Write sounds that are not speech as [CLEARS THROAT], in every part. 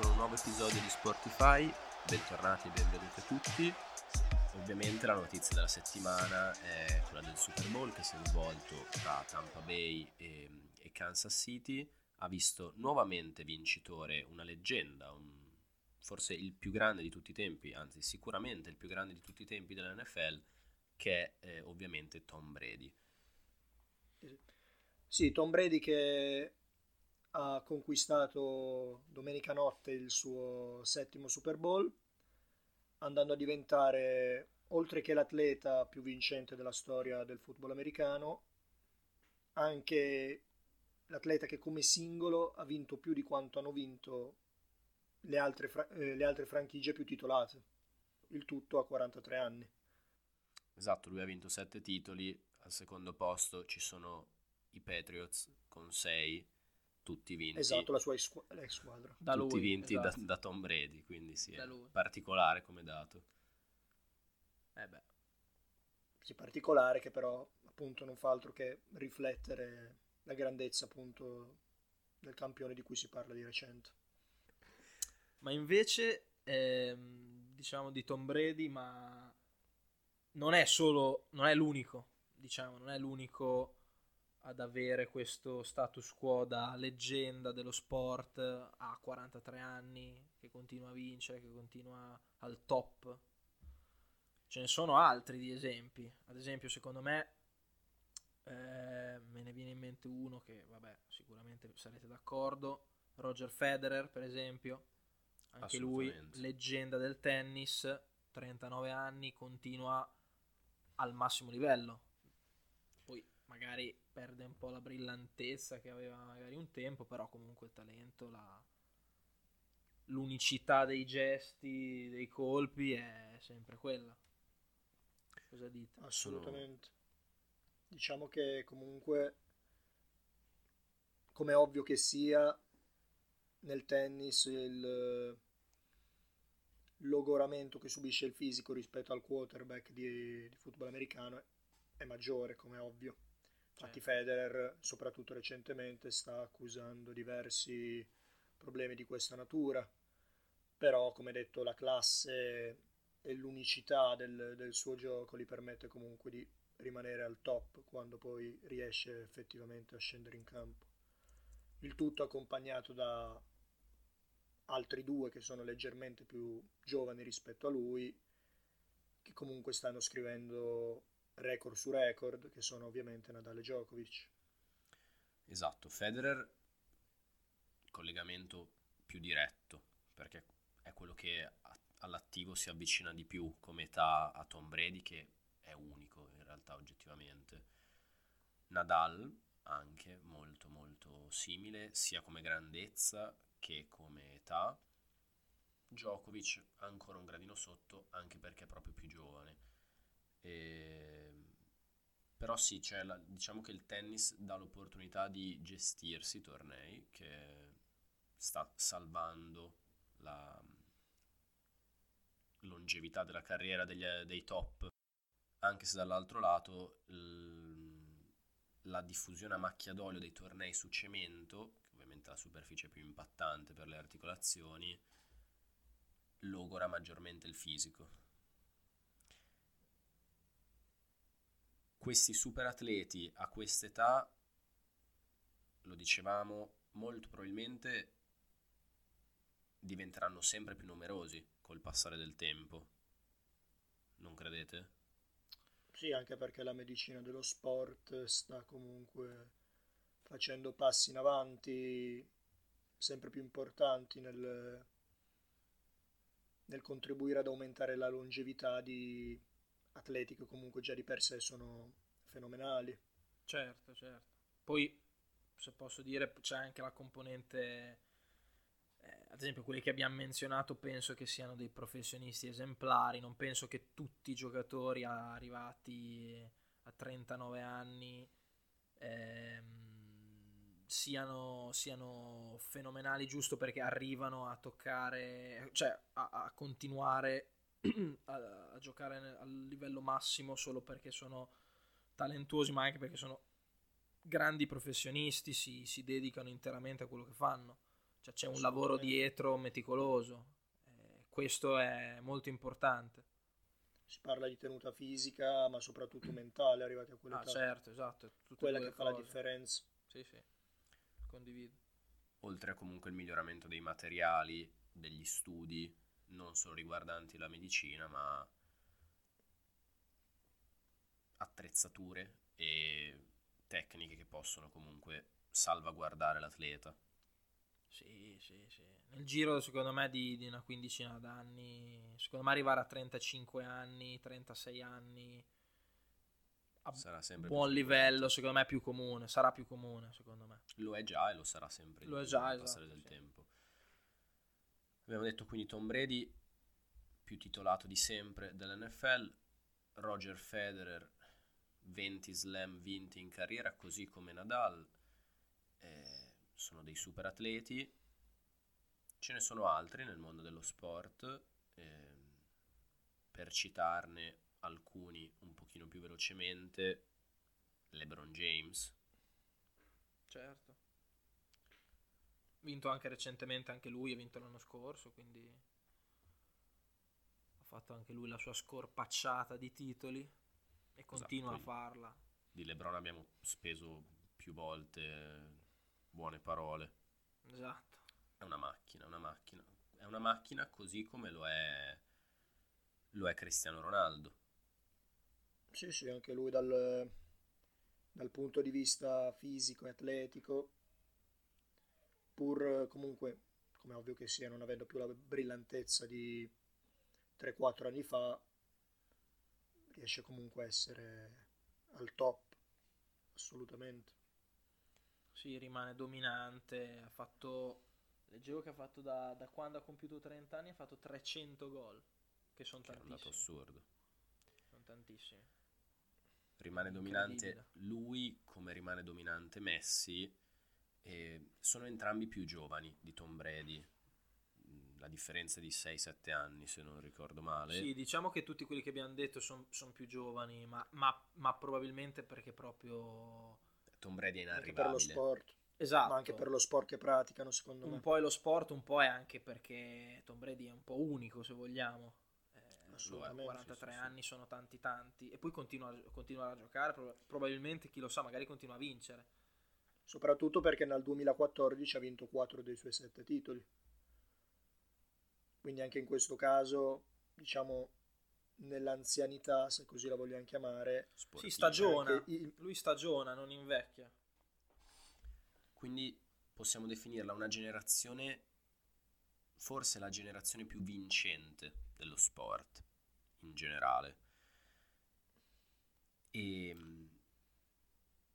con un nuovo episodio di Sportify. Bentornati e benvenuti a tutti. Ovviamente la notizia della settimana è quella del Super Bowl che si è svolto tra Tampa Bay e, e Kansas City. Ha visto nuovamente vincitore una leggenda, un- forse il più grande di tutti i tempi, anzi sicuramente il più grande di tutti i tempi dell'NFL, che è eh, ovviamente Tom Brady. Sì, Tom Brady che ha conquistato domenica notte il suo settimo Super Bowl, andando a diventare, oltre che l'atleta più vincente della storia del football americano, anche l'atleta che come singolo ha vinto più di quanto hanno vinto le altre, fra- eh, le altre franchigie più titolate, il tutto a 43 anni. Esatto, lui ha vinto sette titoli, al secondo posto ci sono i Patriots con sei, tutti vinti, Esatto, la sua ex squa- ex squadra. Da tutti lui, vinti da, esatto. da Tom Brady, quindi sì, è Da particolare come dato. Eh beh, sì, particolare che però appunto non fa altro che riflettere la grandezza appunto del campione di cui si parla di recente. ma invece ehm, diciamo di Tom Brady, ma non è solo, non è l'unico, diciamo, non è l'unico ad avere questo status quo da leggenda dello sport a 43 anni, che continua a vincere, che continua al top. Ce ne sono altri di esempi. Ad esempio, secondo me, eh, me ne viene in mente uno che, vabbè, sicuramente sarete d'accordo. Roger Federer, per esempio, anche lui, leggenda del tennis, 39 anni, continua al massimo livello. Poi magari perde un po' la brillantezza che aveva magari un tempo, però comunque il talento, la- l'unicità dei gesti, dei colpi è sempre quella. Cosa dite? Assolutamente. Diciamo che comunque, come ovvio che sia, nel tennis il logoramento che subisce il fisico rispetto al quarterback di, di football americano è maggiore, come ovvio. Infatti. Federer, soprattutto recentemente, sta accusando diversi problemi di questa natura, però come detto la classe e l'unicità del, del suo gioco gli permette comunque di rimanere al top quando poi riesce effettivamente a scendere in campo. Il tutto accompagnato da altri due che sono leggermente più giovani rispetto a lui, che comunque stanno scrivendo record su record, che sono ovviamente Nadal e Djokovic. Esatto, Federer collegamento più diretto, perché è quello che all'attivo si avvicina di più come età a Tom Brady, che è unico in realtà oggettivamente. Nadal anche molto molto simile, sia come grandezza che come età. Djokovic ancora un gradino sotto, anche perché è proprio più giovane. E- Però sì, cioè, la- diciamo che il tennis dà l'opportunità di gestirsi i tornei, che sta salvando la longevità della carriera degli- dei top, anche se dall'altro lato l- la diffusione a macchia d'olio dei tornei su cemento, che ovviamente è la superficie più impattante per le articolazioni, logora maggiormente il fisico. Questi super atleti a quest'età, lo dicevamo, molto probabilmente diventeranno sempre più numerosi col passare del tempo. Non, atlete? Sì, anche perché la medicina dello sport sta comunque facendo passi in avanti sempre più importanti nel, nel contribuire ad aumentare la longevità di atleti che comunque già di per sé sono fenomenali. Certo, certo. Poi, se posso dire, c'è anche la componente, eh, ad esempio quelli che abbiamo menzionato, penso che siano dei professionisti esemplari, non penso che tutti i giocatori arrivati a 39 anni ehm, siano, siano, fenomenali giusto perché arrivano a toccare, cioè a, a continuare [CLEARS THROAT] a, a giocare al livello massimo solo perché sono talentuosi, ma anche perché sono grandi professionisti, si, si dedicano interamente a quello che fanno. Cioè c'è un lavoro dietro meticoloso. Eh, questo è molto importante. Si parla di tenuta fisica, ma soprattutto mentale, arrivati a quella ah, certo, esatto. Quella che fa la differenza. Sì, sì, condivido. Oltre a comunque il miglioramento dei materiali, degli studi, non solo riguardanti la medicina, ma attrezzature e tecniche che possono comunque salvaguardare l'atleta. Sì, sì, sì. Nel giro, secondo me, di, di una quindicina d'anni, secondo me arrivare a 35 anni, 36 anni, a sarà sempre buon livello, secondo me è più comune, sarà più comune, secondo me. Lo è già e lo sarà sempre lo è già, esatto, passare del sì. tempo. Abbiamo detto quindi Tom Brady, più titolato di sempre dell'NFL, Roger Federer 20 slam vinti in carriera, così come Nadal. Eh, sono dei super atleti. Ce ne sono altri nel mondo dello sport. Eh, per citarne alcuni un pochino più velocemente, LeBron James. Certo. Vinto anche recentemente anche lui, ha vinto l'anno scorso, quindi ha fatto anche lui la sua scorpacciata di titoli. E continua esatto, a farla. Di Lebron abbiamo speso più volte buone parole. Esatto. È una macchina, una macchina. È una macchina così come lo è, lo è Cristiano Ronaldo. Sì, sì, anche lui dal, dal punto di vista fisico e atletico, pur comunque, come ovvio che sia, non avendo più la brillantezza di 3-4 anni fa, riesce comunque a essere al top, assolutamente. Sì, rimane dominante, ha fatto, leggevo che ha fatto da, da quando ha compiuto 30 anni, ha fatto 300 gol, che sono che tantissimi. È un dato assurdo. Sono tantissimi. Rimane dominante lui come rimane dominante Messi e sono entrambi più giovani di Tom Brady la differenza di 6-7 anni, se non ricordo male. Sì, diciamo che tutti quelli che abbiamo detto sono son più giovani, ma, ma, ma, probabilmente perché proprio... Tom Brady è inarrivabile. per lo sport. Esatto. Ma anche per lo sport che praticano, secondo un me. Un po' è lo sport, un po' è anche perché Tom Brady è un po' unico, se vogliamo. Eh, Assolutamente. 43 sì, sì, anni sono tanti tanti. E poi continua, continua a giocare, probabilmente, chi lo sa, magari continua a vincere. Soprattutto perché nel 2014 ha vinto 4 dei suoi 7 titoli quindi anche in questo caso, diciamo, nell'anzianità, se così la vogliamo chiamare, si stagiona, il... lui stagiona, non invecchia. Quindi possiamo definirla una generazione, forse la generazione più vincente dello sport in generale. E ehm,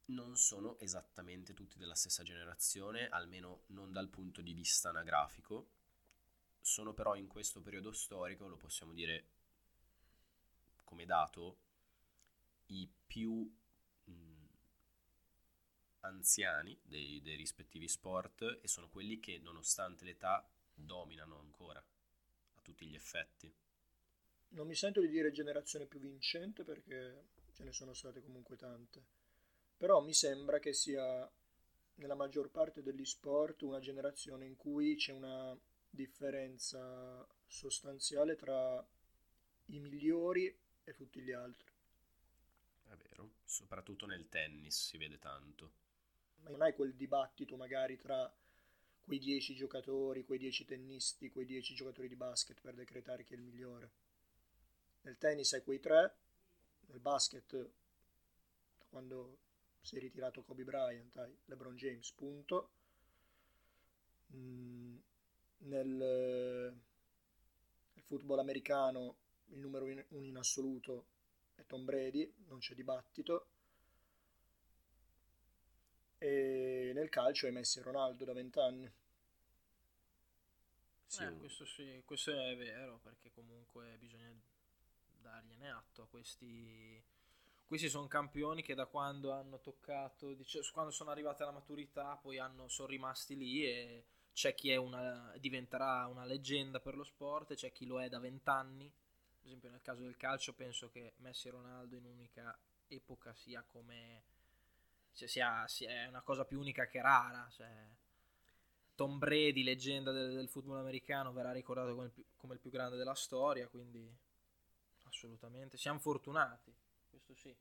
non sono esattamente tutti della stessa generazione, almeno non dal punto di vista anagrafico, sono però in questo periodo storico, lo possiamo dire come dato, i più mh, anziani dei, dei rispettivi sport e sono quelli che nonostante l'età dominano ancora a tutti gli effetti. Non mi sento di dire generazione più vincente perché ce ne sono state comunque tante, però mi sembra che sia nella maggior parte degli sport una generazione in cui c'è una differenza sostanziale tra i migliori e tutti gli altri. È vero, soprattutto nel tennis si vede tanto. Ma non hai quel dibattito magari tra quei dieci giocatori, quei dieci tennisti, quei dieci giocatori di basket per decretare chi è il migliore. Nel tennis hai quei tre nel basket, da quando si è ritirato Kobe Bryant, hai LeBron James, punto. Mm, nel, nel football americano il numero uno in assoluto è Tom Brady, non c'è dibattito. E nel calcio è Messi Ronaldo da 20 anni. Sì, eh, questo, sì, questo è vero, perché comunque bisogna dargliene atto a questi questi sono campioni che da quando hanno toccato, dice, quando sono arrivati alla maturità, poi hanno, sono rimasti lì e c'è chi una, diventerà una leggenda per lo sport c'è chi lo è da vent'anni. Ad esempio nel caso del calcio penso che Messi e Ronaldo in un'unica epoca sia come... Cioè sia, sia una cosa più unica che rara. Cioè, Tom Brady, leggenda del, del, football americano, verrà ricordato come il, più, come il più grande della storia, quindi assolutamente siamo fortunati questo sì.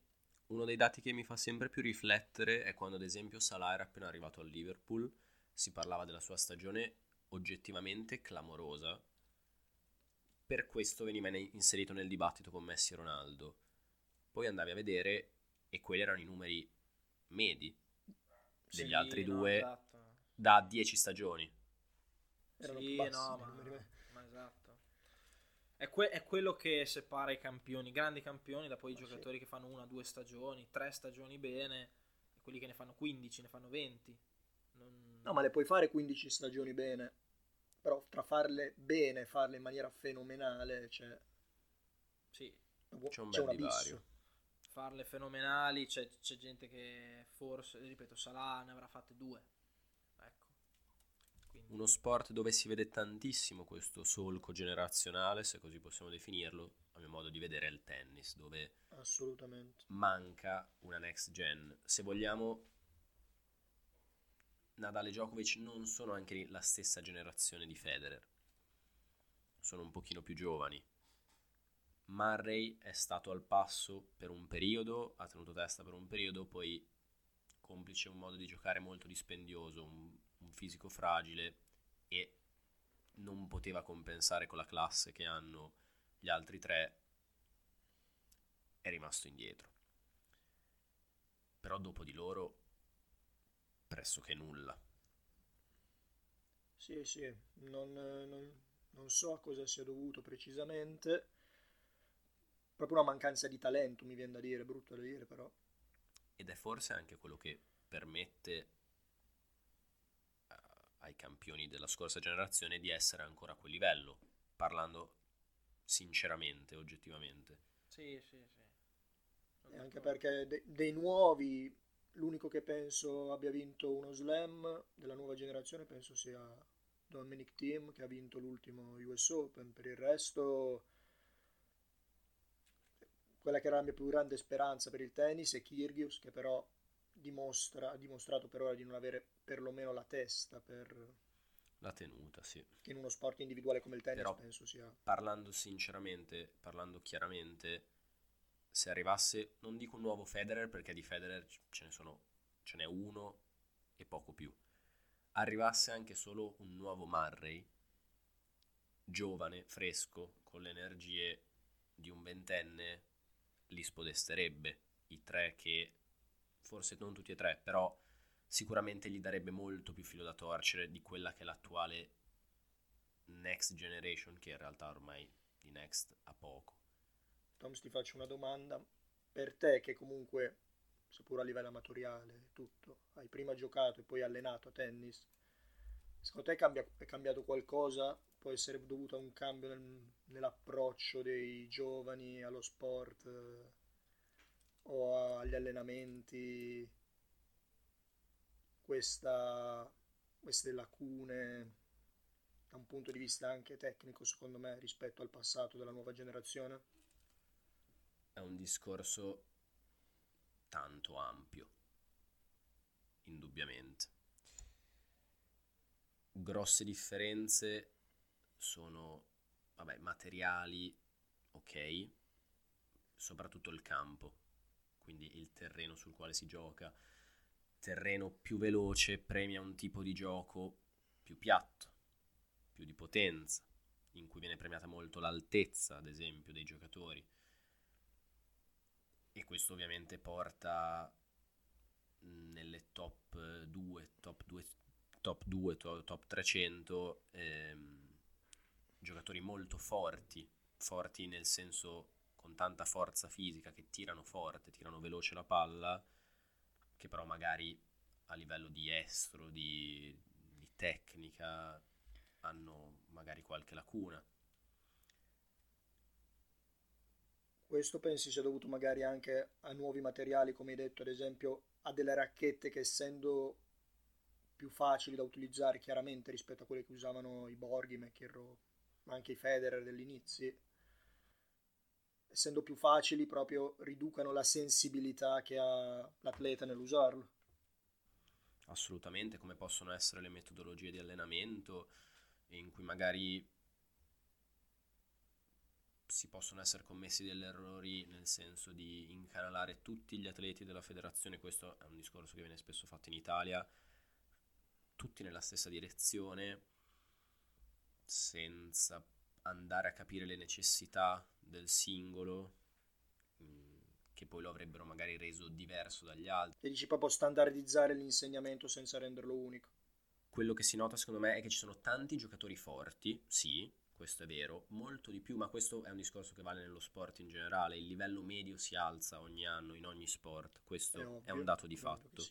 Uno dei dati che mi fa sempre più riflettere è quando ad esempio Salah era appena arrivato al Liverpool, si parlava della sua stagione oggettivamente clamorosa, per questo veniva inserito nel dibattito con Messi e Ronaldo. Poi andavi a vedere e quelli erano i numeri medi degli sì, altri no, due esatto. da 10 stagioni. Erano sì, no, ma, ma esatto. È, que- è, quello che separa i campioni, i grandi campioni, da poi i giocatori sì. che fanno una, due stagioni, tre stagioni bene, e quelli che ne fanno 15, ne fanno 20. Non... No, ma le puoi fare 15 stagioni bene, però tra farle bene e farle in maniera fenomenale c'è, sì. c'è un c'è bel divario. Farle fenomenali, c'è, c'è gente che forse, ripeto, Salah ne avrà fatte due uno sport dove si vede tantissimo questo solco generazionale, se così possiamo definirlo, a mio modo di vedere è il tennis, dove assolutamente manca una next gen. Se vogliamo Nadal e Djokovic non sono anche la stessa generazione di Federer. Sono un pochino più giovani. Murray è stato al passo per un periodo, ha tenuto testa per un periodo, poi complice un modo di giocare molto dispendioso, un, un fisico fragile e non poteva compensare con la classe che hanno gli altri tre, è rimasto indietro. Però dopo di loro pressoché nulla. Sì, sì, non, non, non so a cosa sia dovuto precisamente. Proprio una mancanza di talento, mi viene da dire, brutto da dire però. Ed è forse anche quello che permette ai campioni della scorsa generazione di essere ancora a quel livello, parlando sinceramente, oggettivamente. Sì, sì, sì. E anche perché de- dei nuovi, l'unico che penso abbia vinto uno slam della nuova generazione penso sia Dominic Thiem che ha vinto l'ultimo US Open. Per il resto, quella che era la mia più grande speranza per il tennis è Kyrgios, che però dimostra, ha dimostrato per ora di non avere perlomeno la testa per... La tenuta, sì. Che in uno sport individuale come il tennis Però, penso sia... Parlando sinceramente, parlando chiaramente, se arrivasse, non dico un nuovo Federer perché di Federer ce ne sono, ce n'è uno e poco più. Arrivasse anche solo un nuovo Murray, giovane, fresco, con le energie di un ventenne, li spodesterebbe. I tre che forse non tutti e tre, però sicuramente gli darebbe molto più filo da torcere di quella che è l'attuale next generation, che in realtà ormai di next ha poco. Tom, ti faccio una domanda. Per te, che comunque, seppur a livello amatoriale, tutto, hai prima giocato e poi allenato a tennis, secondo te cambia, è cambiato qualcosa? Può essere dovuto a un cambio nel, nell'approccio dei giovani allo sport? Eh, o agli allenamenti questa, queste lacune da un punto di vista anche tecnico secondo me rispetto al passato della nuova generazione? È un discorso tanto ampio, indubbiamente. Grosse differenze sono, vabbè, materiali, ok, soprattutto il campo quindi il terreno sul quale si gioca. Terreno più veloce premia un tipo di gioco più piatto, più di potenza, in cui viene premiata molto l'altezza, ad esempio, dei giocatori. E questo ovviamente porta nelle top 2, top 2, top, 2, top 300 ehm, giocatori molto forti, forti nel senso con tanta forza fisica che tirano forte, tirano veloce la palla, che però magari a livello di estro, di, di tecnica, hanno magari qualche lacuna. Questo pensi sia dovuto magari anche a nuovi materiali, come hai detto, ad esempio a delle racchette che essendo più facili da utilizzare chiaramente rispetto a quelle che usavano i Borghi, McEnroe, ma anche i Federer dell'inizio, essendo più facili proprio riducano la sensibilità che ha l'atleta nell'usarlo. Assolutamente, come possono essere le metodologie di allenamento in cui magari si possono essere commessi degli errori nel senso di incanalare tutti gli atleti della federazione, questo è un discorso che viene spesso fatto in Italia, tutti nella stessa direzione, senza andare a capire le necessità del singolo, mm, che poi lo avrebbero magari reso diverso dagli altri. E dici proprio standardizzare l'insegnamento senza renderlo unico. Quello che si nota secondo me è che ci sono tanti giocatori forti, sì, questo è vero, molto di più, ma questo è un discorso che vale nello sport in generale, il livello medio si alza ogni anno in ogni sport, questo è, ovvio, è un dato di fatto.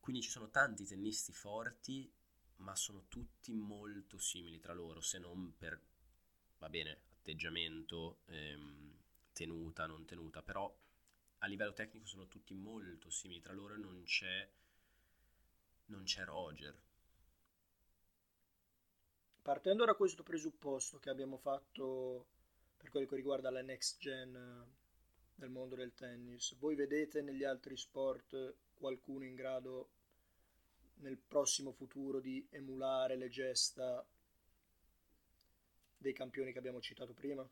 Quindi ci sono tanti tennisti forti, ma sono tutti molto simili tra loro, se non per, va bene, atteggiamento, ehm, tenuta, non tenuta, però a livello tecnico sono tutti molto simili. Tra loro non c'è, non c'è Roger, Partendo da questo presupposto che abbiamo fatto per quello che riguarda la next gen eh, del mondo del tennis, voi vedete negli altri sport qualcuno in grado nel prossimo futuro di emulare le gesta dei campioni che abbiamo citato prima?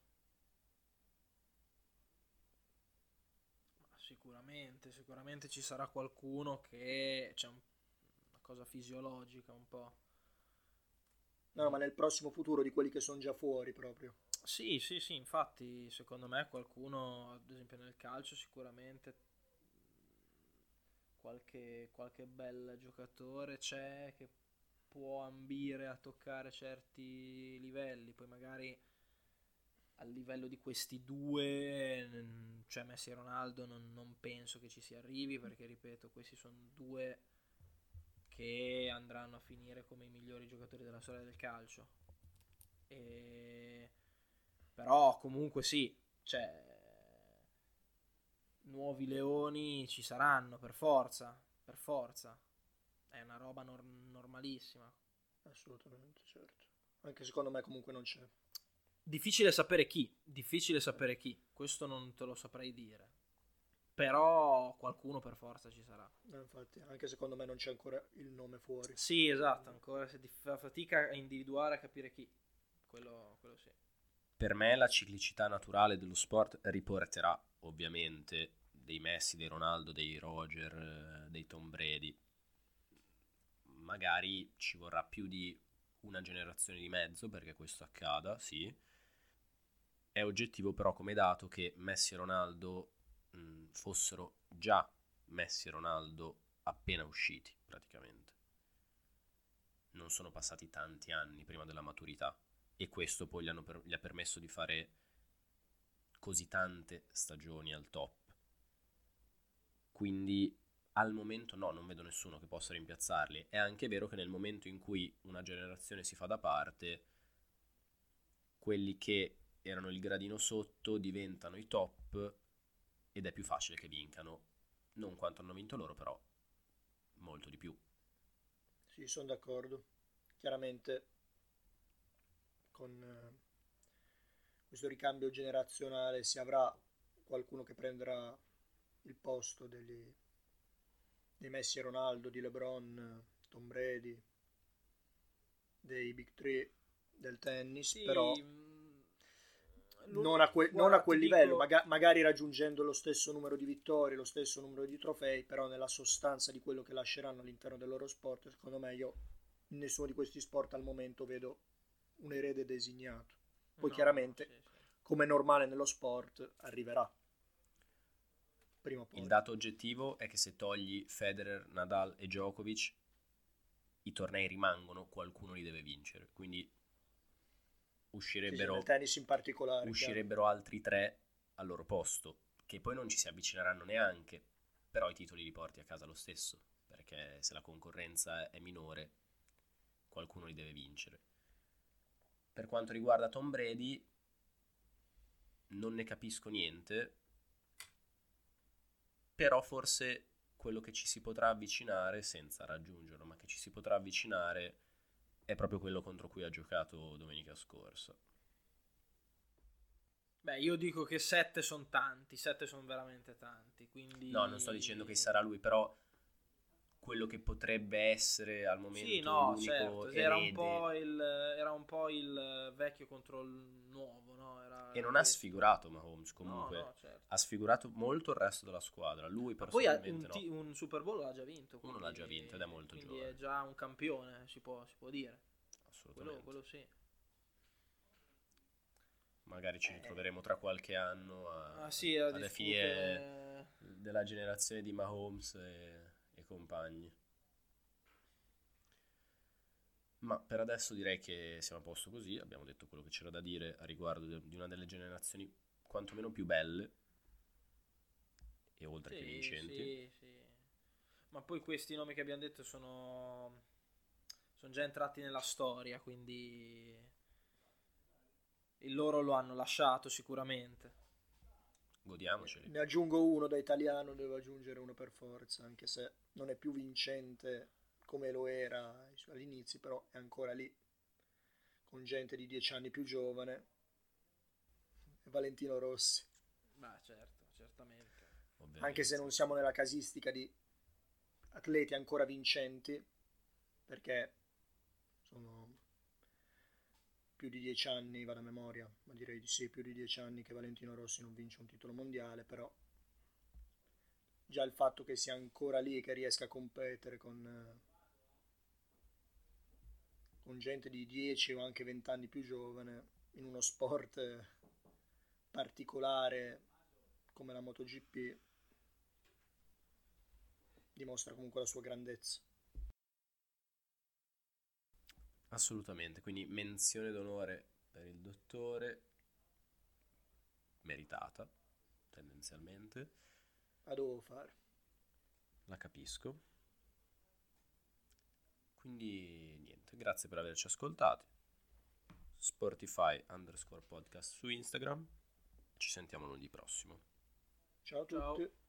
Sicuramente, sicuramente ci sarà qualcuno che c'è una cosa fisiologica un po' No, ma nel prossimo futuro di quelli che sono già fuori proprio. Sì, sì, sì, infatti secondo me qualcuno, ad esempio nel calcio sicuramente qualche, qualche bel giocatore c'è che può ambire a toccare certi livelli, poi magari al livello di questi due, cioè Messi e Ronaldo non, non penso che ci si arrivi perché ripeto, questi sono due che andranno a finire come i migliori giocatori della storia del calcio. E... Però comunque sì, cioè, nuovi leoni ci saranno per forza, per forza. È una roba nor- normalissima. Assolutamente, certo. Anche secondo me comunque non c'è. Difficile sapere chi, difficile sapere chi, questo non te lo saprei dire però qualcuno per forza ci sarà. Eh, infatti, anche secondo me non c'è ancora il nome fuori. Sì, esatto, ancora si fa fatica a individuare, a capire chi. Quello, quello sì. Per me la ciclicità naturale dello sport riporterà ovviamente dei Messi, dei Ronaldo, dei Roger, dei Tom Brady. Magari ci vorrà più di una generazione di mezzo perché questo accada, sì. È oggettivo però come dato che Messi e Ronaldo mh, fossero già Messi e Ronaldo appena usciti praticamente. Non sono passati tanti anni prima della maturità e questo poi gli, per- gli ha permesso di fare così tante stagioni al top. Quindi al momento no, non vedo nessuno che possa rimpiazzarli. È anche vero che nel momento in cui una generazione si fa da parte, quelli che erano il gradino sotto diventano i top ed è più facile che vincano, non quanto hanno vinto loro, però molto di più. Sì, sono d'accordo. Chiaramente con eh, questo ricambio generazionale si avrà qualcuno che prenderà il posto degli, dei Messi e Ronaldo, di LeBron, Tom Brady, dei Big Three del tennis, sì, però non a, que- non a quel livello, dico... maga- magari raggiungendo lo stesso numero di vittorie, lo stesso numero di trofei, però nella sostanza di quello che lasceranno all'interno del loro sport, secondo me io in nessuno di questi sport al momento vedo un erede designato. Poi no, chiaramente, sì, sì. come è normale nello sport, arriverà. Prima o poi. Il dato oggettivo è che se togli Federer, Nadal e Djokovic, i tornei rimangono, qualcuno li deve vincere. Quindi Sì, sì, uscirebbero, nel tennis in particolare. uscirebbero altri tre al loro posto, che poi non ci si avvicineranno neanche, però i titoli li porti a casa lo stesso, perché se la concorrenza è minore, qualcuno li deve vincere. Per quanto riguarda Tom Brady, non ne capisco niente, però forse quello che ci si potrà avvicinare, senza raggiungerlo, ma che ci si potrà avvicinare, è proprio quello contro cui ha giocato domenica scorsa. Beh, io dico che 7 sono tanti, 7 sono veramente tanti, quindi... No, non sto dicendo che sarà lui, però quello che potrebbe essere al momento Sì, no, certo, era un, po il, un po' il vecchio contro il nuovo, no? Era E non ha sfigurato Mahomes comunque. No, no, certo. Ha sfigurato molto il resto della squadra. Lui Ma Poi personalmente un, no. un Super Bowl l'ha già vinto. Uno quindi- l'ha già vinto ed è molto quindi giovane. è già un campione, si può, si può dire. Assolutamente. Quello, quello sì. Magari ci ritroveremo tra qualche anno a- Ah sì, a alle fine discutere... della generazione di Mahomes e, e compagni. Ma per adesso direi che siamo a posto così, abbiamo detto quello che c'era da dire a riguardo de- di una delle generazioni quantomeno più belle e oltre che Sì, vincenti. sì, sì. Ma poi questi nomi che abbiamo detto sono, sono già entrati nella storia, quindi il loro lo hanno lasciato sicuramente. Godiamoceli. Ne aggiungo uno da italiano, devo aggiungere uno per forza, anche se non è più vincente come lo era inizi, però è ancora lì, con gente di dieci anni più giovane, Valentino Rossi. Beh, certo, certamente. ovviamente. Anche se non siamo nella casistica di atleti ancora vincenti, perché sono più di dieci anni, vado a memoria, ma direi di sì, più di dieci anni che Valentino Rossi non vince un titolo mondiale, però già il fatto che sia ancora lì, che riesca a competere con, eh, con gente di 10 o anche 20 anni più giovane in uno sport particolare come la MotoGP dimostra comunque la sua grandezza. Assolutamente, quindi menzione d'onore per il dottore, meritata tendenzialmente, La devo fare. la capisco. Quindi niente, grazie per averci ascoltati. Sportify underscore podcast su Instagram. Ci sentiamo lunedì prossimo. Ciao a Ciao. tutti.